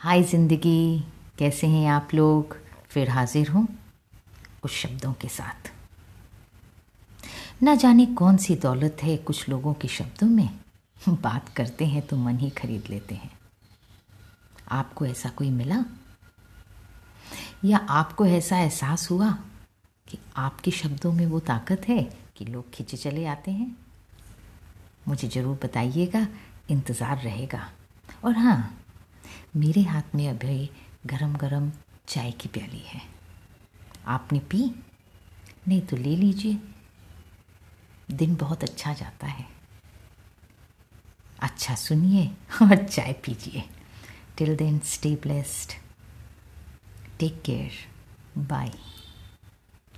हाय ज़िंदगी, कैसे हैं आप लोग? फिर हाजिर हूँ कुछ शब्दों के साथ। ना जाने कौन सी दौलत है कुछ लोगों के शब्दों में। बात करते हैं तो मन ही खरीद लेते हैं। आपको ऐसा कोई मिला? या आपको ऐसा एहसास हुआ कि आपके शब्दों में वो ताकत है कि लोग खिंचे चले आते हैं? मुझे ज़रूर बताइएगा, इंतज़ार रहेगा। और हाँ मेरे हाथ में अभी गरम गरम चाय की प्याली है। आपने पी? नहीं तो ले लीजिए। दिन बहुत अच्छा जाता है। अच्छा सुनिए और चाय पीजिए। Till then stay blessed take care bye